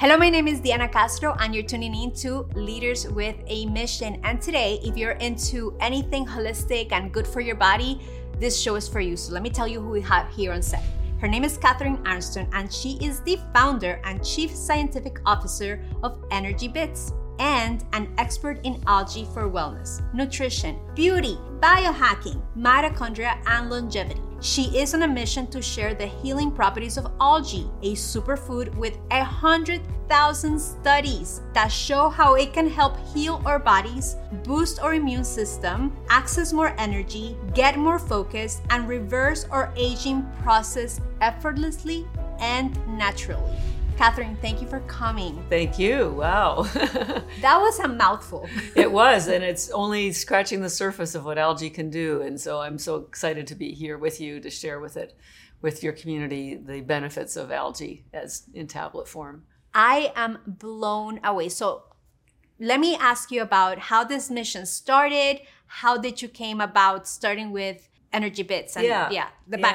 Hello, my name is Diana Castro, and you're tuning in to Leaders with a Mission. And today, if you're into anything holistic and good for your body, this show is for you. So let me tell you who we have here on set. Her name is Catharine Arnston, and she is the founder and chief scientific officer of Energy Bits and an expert in algae for wellness, nutrition, beauty, biohacking, mitochondria, and longevity. She is on a mission to share the healing properties of algae, a superfood with a hundred thousand studies that show how it can help heal our bodies, boost our immune system, access more energy, get more focus, and reverse our aging process effortlessly and naturally. Catharine, thank you for coming. Thank you. Wow. that was a mouthful. it was, and it's only scratching the surface of what algae can do. And so I'm so excited to be here with you to share with it, with your community, the benefits of algae as in tablet form. I am blown away. So let me ask you about how this mission started. How did you came about starting with Energy Bits and yeah, yeah the yeah.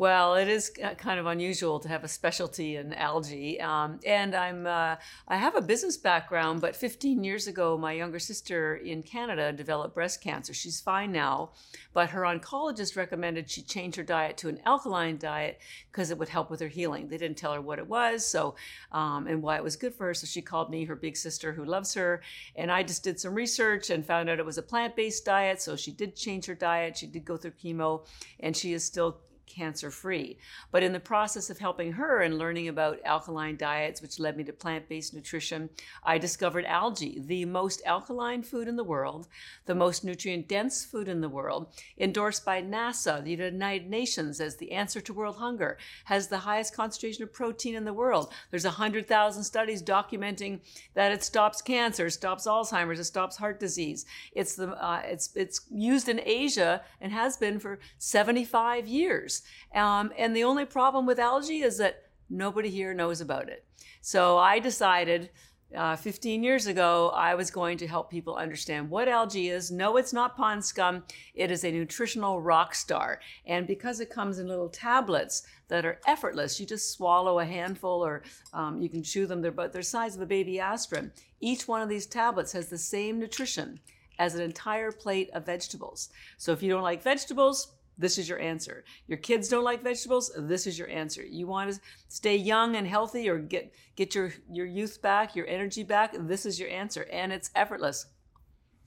Well, it is kind of unusual to have a specialty in algae, um, and I'm uh, I have a business background. But 15 years ago, my younger sister in Canada developed breast cancer. She's fine now, but her oncologist recommended she change her diet to an alkaline diet because it would help with her healing. They didn't tell her what it was, so um, and why it was good for her. So she called me, her big sister who loves her, and I just did some research and found out it was a plant-based diet. So she did change her diet. She did go through chemo, and she is still cancer free. But in the process of helping her and learning about alkaline diets, which led me to plant based nutrition, I discovered algae, the most alkaline food in the world, the most nutrient dense food in the world, endorsed by NASA, the United Nations, as the answer to world hunger, has the highest concentration of protein in the world. There's 100,000 studies documenting that it stops cancer, stops Alzheimer's, it stops heart disease. It's, the, uh, it's, it's used in Asia and has been for 75 years. Um, and the only problem with algae is that nobody here knows about it. So I decided uh, 15 years ago, I was going to help people understand what algae is. No, it's not pond scum. It is a nutritional rock star. And because it comes in little tablets that are effortless, you just swallow a handful or um, you can chew them, they're, they're the size of a baby aspirin. Each one of these tablets has the same nutrition as an entire plate of vegetables. So if you don't like vegetables, this is your answer. Your kids don't like vegetables, this is your answer. You want to stay young and healthy or get get your your youth back, your energy back, this is your answer and it's effortless.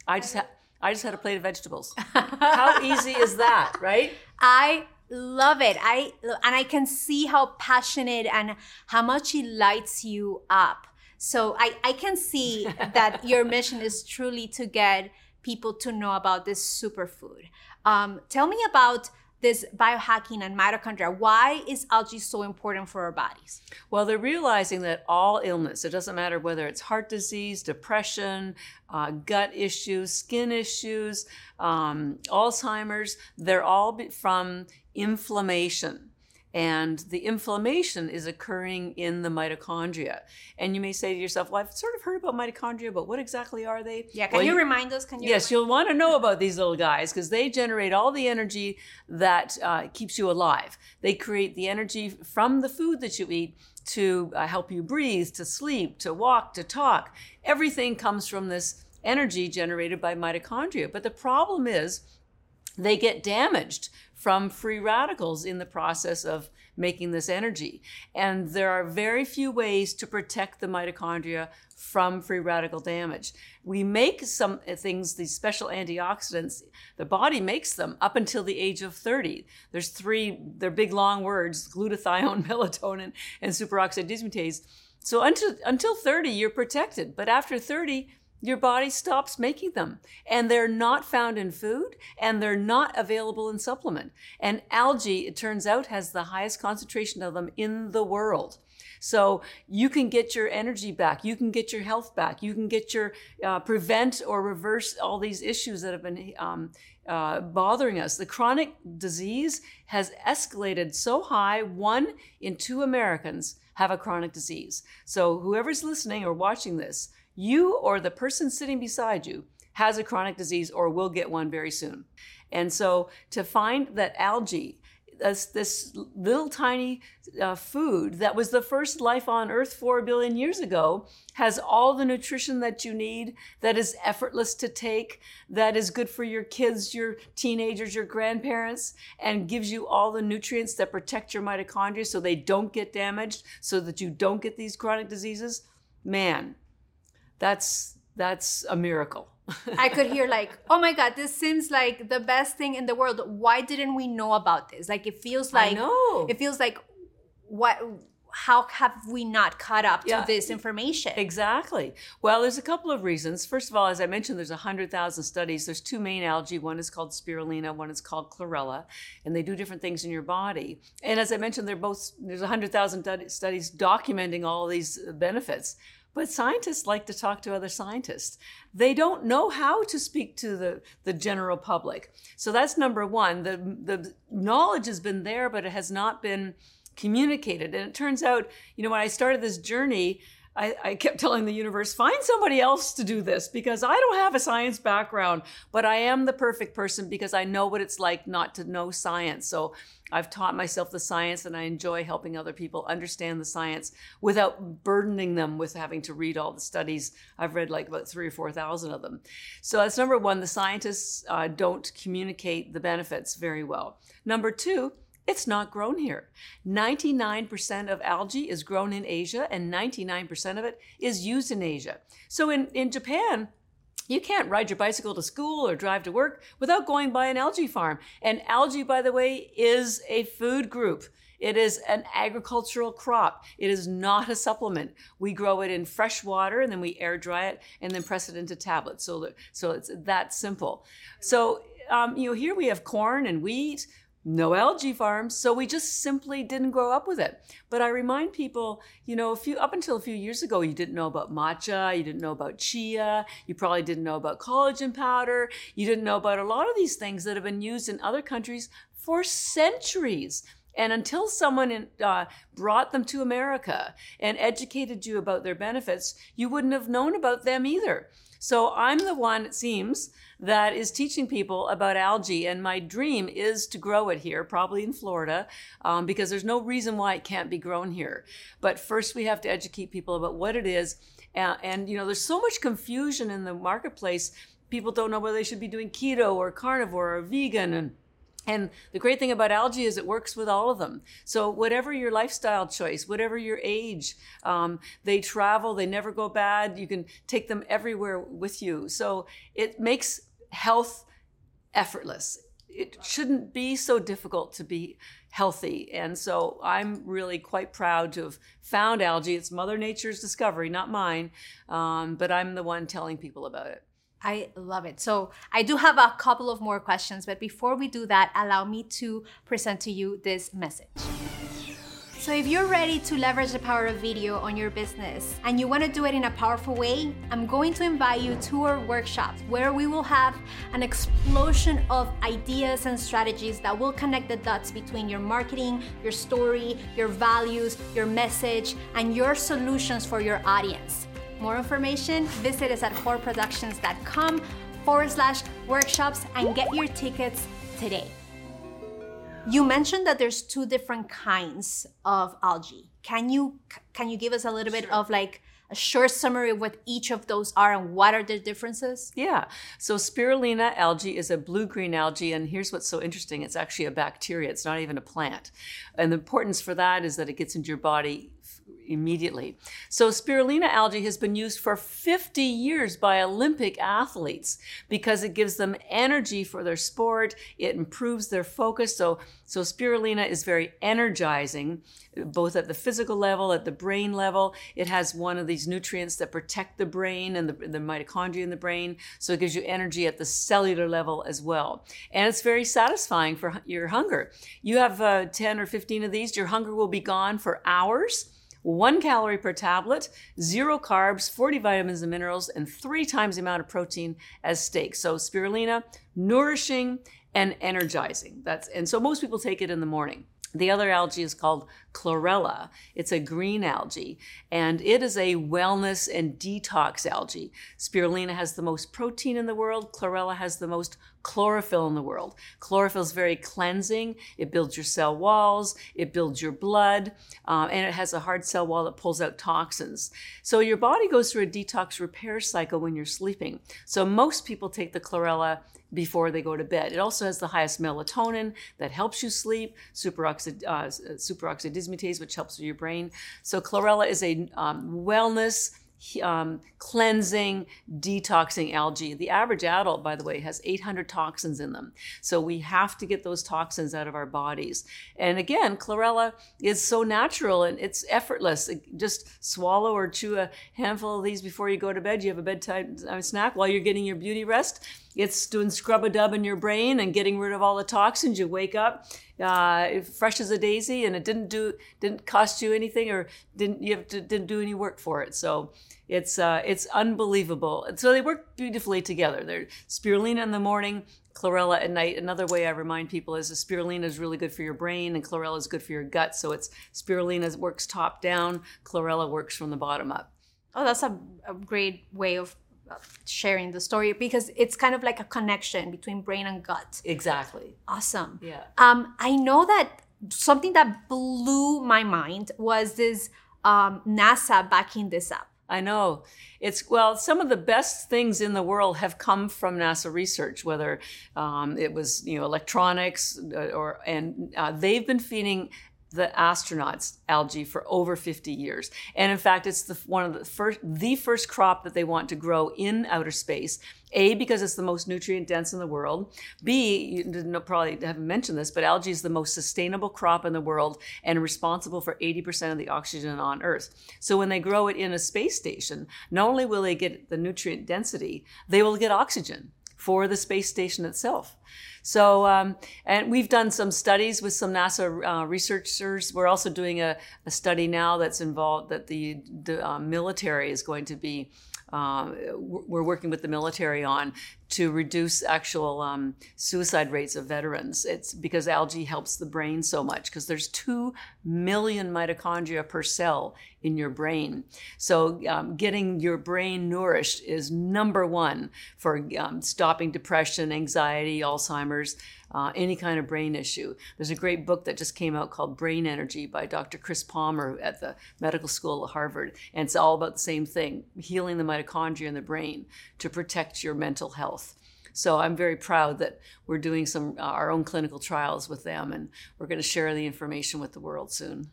I just had I just had a plate of vegetables. how easy is that, right? I love it. I and I can see how passionate and how much it lights you up. So I I can see that your mission is truly to get people to know about this superfood. Um, tell me about this biohacking and mitochondria. Why is algae so important for our bodies? Well, they're realizing that all illness, it doesn't matter whether it's heart disease, depression, uh, gut issues, skin issues, um, Alzheimer's, they're all from inflammation and the inflammation is occurring in the mitochondria. And you may say to yourself, "Well, I've sort of heard about mitochondria, but what exactly are they?" Yeah, can well, you, you, remind us? Can you? Yes, you'll want to know about these little guys because they generate all the energy that uh, keeps you alive. They create the energy from the food that you eat to uh, help you breathe, to sleep, to walk, to talk. Everything comes from this energy generated by mitochondria. But the problem is they get damaged from free radicals in the process of making this energy. And there are very few ways to protect the mitochondria from free radical damage. We make some uh, things, these special antioxidants, the body makes them up until the age of 30. There's three, they're big long words glutathione, melatonin, and superoxide dismutase. So until, until 30, you're protected. But after 30, your body stops making them and they're not found in food and they're not available in supplement. And algae it turns out has the highest concentration of them in the world. So you can get your energy back. You can get your health back. You can get your uh, prevent or reverse all these issues that have been um, uh, bothering us. The chronic disease has escalated so high one in two americans have a chronic disease. So whoever's listening or watching this you or the person sitting beside you has a chronic disease or will get one very soon. And so to find that algae this, this little tiny uh, food that was the first life on earth 4 billion years ago has all the nutrition that you need that is effortless to take that is good for your kids your teenagers your grandparents and gives you all the nutrients that protect your mitochondria so they don't get damaged so that you don't get these chronic diseases man that's that's a miracle I could hear like, oh my god, this seems like the best thing in the world. Why didn't we know about this? Like it feels like it feels like what how have we not caught up yeah, to this information? Exactly. Well, there's a couple of reasons. First of all, as I mentioned, there's 100,000 studies. There's two main algae. One is called spirulina, one is called chlorella, and they do different things in your body. And as I mentioned, they're both, there's 100,000 studies documenting all these benefits. But scientists like to talk to other scientists. They don't know how to speak to the, the general public. So that's number one. The, the knowledge has been there, but it has not been communicated. And it turns out, you know, when I started this journey, I, I, kept telling the universe, find somebody else to do this because I don't have a science background, but I am the perfect person because I know what it's like not to know science. So I've taught myself the science and I enjoy helping other people understand the science without burdening them with having to read all the studies. I've read like about three or 4,000 of them. So that's number one. The scientists uh, don't communicate the benefits very well. Number two, it's not grown here. 99% of algae is grown in Asia, and 99% of it is used in Asia. So in, in Japan, you can't ride your bicycle to school or drive to work without going by an algae farm. And algae, by the way, is a food group. It is an agricultural crop. It is not a supplement. We grow it in fresh water and then we air dry it and then press it into tablets. So, so it's that simple. So, um, you know, here we have corn and wheat no algae farms so we just simply didn't grow up with it but i remind people you know a few up until a few years ago you didn't know about matcha you didn't know about chia you probably didn't know about collagen powder you didn't know about a lot of these things that have been used in other countries for centuries and until someone in, uh, brought them to America and educated you about their benefits, you wouldn't have known about them either. So I'm the one, it seems, that is teaching people about algae. And my dream is to grow it here, probably in Florida, um, because there's no reason why it can't be grown here. But first, we have to educate people about what it is. Uh, and, you know, there's so much confusion in the marketplace. People don't know whether they should be doing keto or carnivore or vegan. And and the great thing about algae is it works with all of them. So, whatever your lifestyle choice, whatever your age, um, they travel, they never go bad. You can take them everywhere with you. So, it makes health effortless. It shouldn't be so difficult to be healthy. And so, I'm really quite proud to have found algae. It's Mother Nature's discovery, not mine. Um, but I'm the one telling people about it. I love it. So I do have a couple of more questions, but before we do that, allow me to present to you this message. So if you're ready to leverage the power of video on your business and you want to do it in a powerful way, I'm going to invite you to our workshop where we will have an explosion of ideas and strategies that will connect the dots between your marketing, your story, your values, your message, and your solutions for your audience more information, visit us at forproductions.com forward slash workshops and get your tickets today. You mentioned that there's two different kinds of algae. Can you can you give us a little sure. bit of like a short summary of what each of those are and what are the differences? Yeah. So spirulina algae is a blue-green algae, and here's what's so interesting: it's actually a bacteria. It's not even a plant. And the importance for that is that it gets into your body immediately. So, spirulina algae has been used for 50 years by Olympic athletes because it gives them energy for their sport, it improves their focus. So, so spirulina is very energizing, both at the physical level, at the brain level. It has one of these nutrients that protect the brain and the, the mitochondria in the brain. So, it gives you energy at the cellular level as well. And it's very satisfying for your hunger. You have uh, 10 or 15 of these, your hunger will be gone for hours one calorie per tablet, zero carbs, 40 vitamins and minerals, and three times the amount of protein as steak. So spirulina, nourishing and energizing. That's and so most people take it in the morning. The other algae is called chlorella. It's a green algae, and it is a wellness and detox algae. Spirulina has the most protein in the world. Chlorella has the most chlorophyll in the world. Chlorophyll is very cleansing. It builds your cell walls, it builds your blood, um, and it has a hard cell wall that pulls out toxins. So your body goes through a detox repair cycle when you're sleeping. So most people take the chlorella before they go to bed. It also has the highest melatonin that helps you sleep, superoxid, uh, superoxide dismutase, which helps your brain. So chlorella is a um, wellness um, cleansing, detoxing algae. The average adult, by the way, has 800 toxins in them. So we have to get those toxins out of our bodies. And again, chlorella is so natural and it's effortless. Just swallow or chew a handful of these before you go to bed. You have a bedtime uh, snack while you're getting your beauty rest. It's doing scrub a dub in your brain and getting rid of all the toxins. You wake up uh, fresh as a daisy, and it didn't do didn't cost you anything or didn't you to, didn't do any work for it. So it's uh, it's unbelievable. So they work beautifully together. They're spirulina in the morning, chlorella at night. Another way I remind people is spirulina is really good for your brain, and chlorella is good for your gut. So it's spirulina works top down, chlorella works from the bottom up. Oh, that's a, a great way of sharing the story because it's kind of like a connection between brain and gut. Exactly. Awesome. Yeah. Um, I know that something that blew my mind was this um, NASA backing this up. I know. It's, well, some of the best things in the world have come from NASA research, whether um, it was, you know, electronics uh, or, and uh, they've been feeding the astronauts algae for over 50 years. And in fact, it's the, one of the first, the first crop that they want to grow in outer space. A, because it's the most nutrient dense in the world. B, you didn't probably haven't mentioned this, but algae is the most sustainable crop in the world and responsible for 80% of the oxygen on Earth. So when they grow it in a space station, not only will they get the nutrient density, they will get oxygen for the space station itself. So, um, and we've done some studies with some NASA uh, researchers. We're also doing a, a, study now that's involved that the, the uh, military is going to be. Uh, we're working with the military on to reduce actual um, suicide rates of veterans. It's because algae helps the brain so much because there's two million mitochondria per cell in your brain. So um, getting your brain nourished is number one for um, stopping depression, anxiety, Alzheimer's, uh, any kind of brain issue. There's a great book that just came out called Brain Energy by Dr. Chris Palmer at the medical school at Harvard. And it's all about the same thing healing the mitochondria in the brain to protect your mental health. So I'm very proud that we're doing some uh, our own clinical trials with them, and we're going to share the information with the world soon.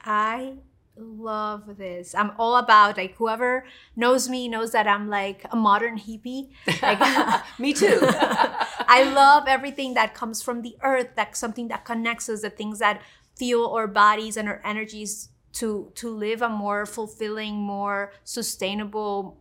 I love this. I'm all about like whoever knows me knows that I'm like a modern hippie. Like, me too. I love everything that comes from the earth. That's something that connects us. The things that fuel our bodies and our energies to to live a more fulfilling, more sustainable,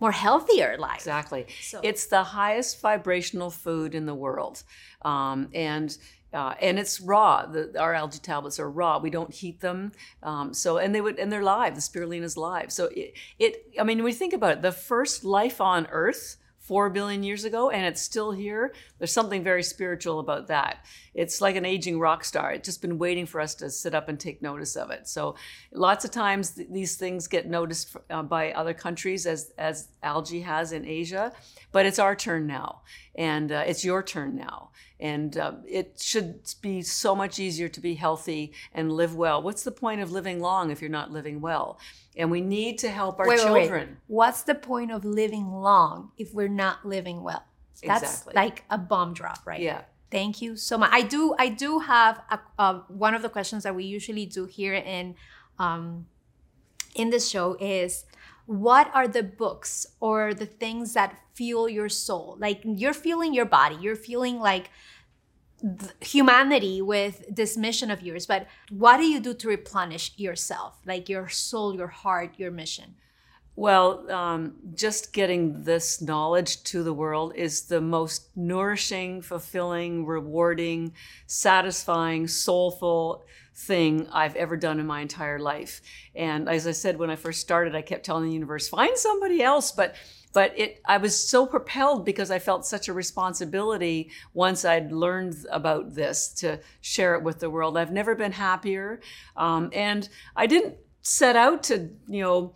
more healthier life. Exactly. So. It's the highest vibrational food in the world, um, and uh, and it's raw. The, our algae tablets are raw. We don't heat them. Um, so and they would and they're live. The spirulina is live. So it, it I mean, when we think about it, the first life on Earth four billion years ago and it's still here. There's something very spiritual about that. It's like an aging rock star. It's just been waiting for us to sit up and take notice of it. So lots of times th- these things get noticed uh, by other countries as as algae has in Asia, but it's our turn now, and uh, it's your turn now. And uh, it should be so much easier to be healthy and live well. What's the point of living long if you're not living well? And we need to help our wait, children. Wait, wait. What's the point of living long if we're not living well? That's exactly. like a bomb drop, right? Yeah. Thank you so much. I do. I do have a, uh, one of the questions that we usually do here in um, in this show is what are the books or the things that fuel your soul like you're feeling your body you're feeling like humanity with this mission of yours but what do you do to replenish yourself like your soul your heart your mission well, um, just getting this knowledge to the world is the most nourishing, fulfilling, rewarding, satisfying, soulful thing I've ever done in my entire life. And as I said when I first started, I kept telling the universe, find somebody else. But but it I was so propelled because I felt such a responsibility once I'd learned about this to share it with the world. I've never been happier, um, and I didn't set out to you know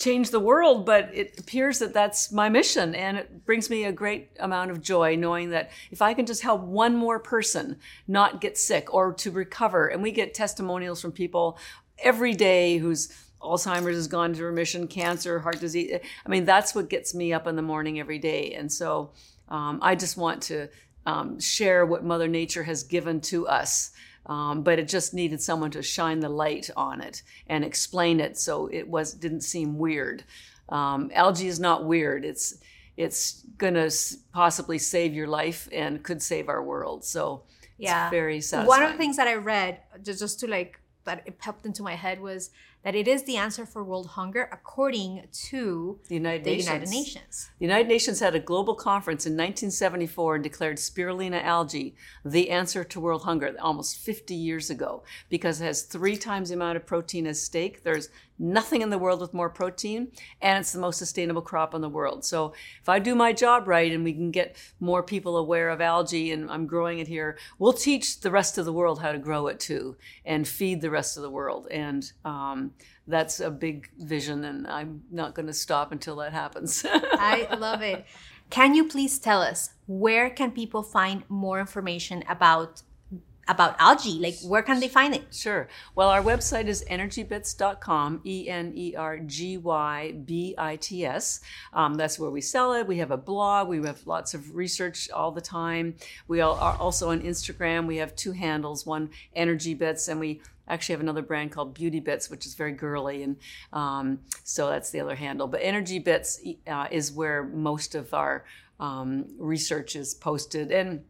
change the world, but it appears that that's my mission. And it brings me a great amount of joy knowing that if I can just help one more person not get sick or to recover, and we get testimonials from people every day whose Alzheimer's has gone to remission, cancer, heart disease. I mean, that's what gets me up in the morning every day. And so um, I just want to um, share what Mother Nature has given to us. Um, but it just needed someone to shine the light on it and explain it so it was didn't seem weird. Um, algae is not weird. It's it's going to possibly save your life and could save our world. So yeah, very satisfying. One of the things that I read just just to like that it popped into my head was that it is the answer for world hunger according to the United, the Nations. United Nations. The United Nations had a global conference in 1974 and declared spirulina algae the answer to world hunger almost 50 years ago because it has three times the amount of protein as steak. There's nothing in the world with more protein, and it's the most sustainable crop in the world. So if I do my job right and we can get more people aware of algae and I'm growing it here, we'll teach the rest of the world how to grow it too and feed the rest of the world. And um, that's a big vision, and I'm not going to stop until that happens. I love it. Can you please tell us where can people find more information about about algae? Like, where can they find it? Sure. Well, our website is energybits.com, E N E R G Y B I T S. Um, that's where we sell it. We have a blog. We have lots of research all the time. We are also on Instagram. We have two handles one, Energy Bits, and we actually have another brand called Beauty Bits, which is very girly, and um, so that's the other handle. But Energy Bits uh, is where most of our um, research is posted, and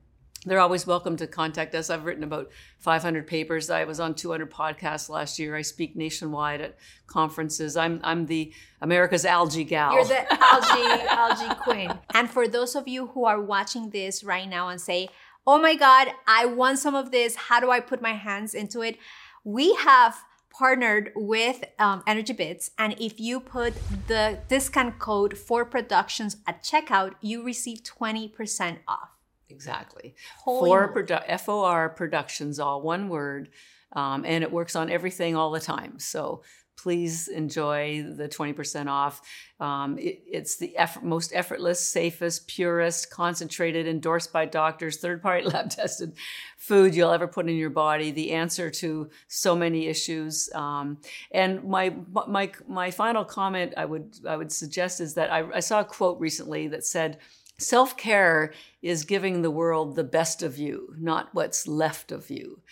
they're always welcome to contact us. I've written about 500 papers. I was on 200 podcasts last year. I speak nationwide at conferences. I'm I'm the America's algae gal. You're the algae algae queen. And for those of you who are watching this right now and say, "Oh my God, I want some of this. How do I put my hands into it?" We have partnered with um, Energy Bits, and if you put the discount code for productions at checkout, you receive 20% off. Exactly. For produ- FOR Productions, all one word, um, and it works on everything all the time. So please enjoy the 20% off. Um, it, it's the effort, most effortless, safest, purest, concentrated, endorsed by doctors, third party lab tested food you'll ever put in your body, the answer to so many issues. Um, and my, my, my final comment I would, I would suggest is that I, I saw a quote recently that said, Self care is giving the world the best of you, not what's left of you.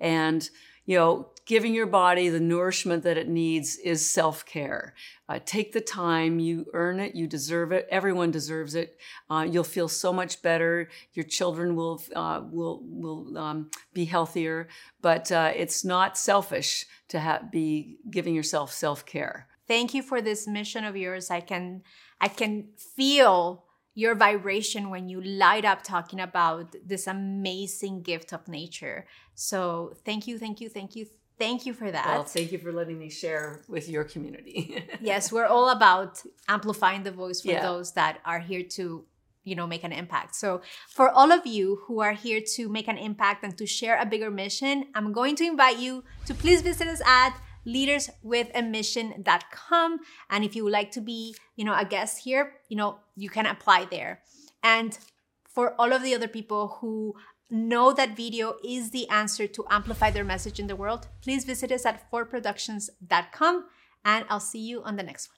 And, you know, giving your body the nourishment that it needs is self care. Uh, take the time, you earn it, you deserve it. Everyone deserves it. Uh, you'll feel so much better. Your children will uh, will will um, be healthier. But uh, it's not selfish to ha- be giving yourself self care. Thank you for this mission of yours. I can I can feel your vibration when you light up talking about this amazing gift of nature. So thank you, thank you, thank you, thank you for that. Well, thank you for letting me share with your community. yes, we're all about amplifying the voice for yeah. those that are here to you know make an impact so for all of you who are here to make an impact and to share a bigger mission i'm going to invite you to please visit us at leaderswithamission.com. And if you would like to be, you know, a guest here, you know, you can apply there. And for all of the other people who know that video is the answer to amplify their message in the world, please visit us at forproductions.com and I'll see you on the next one.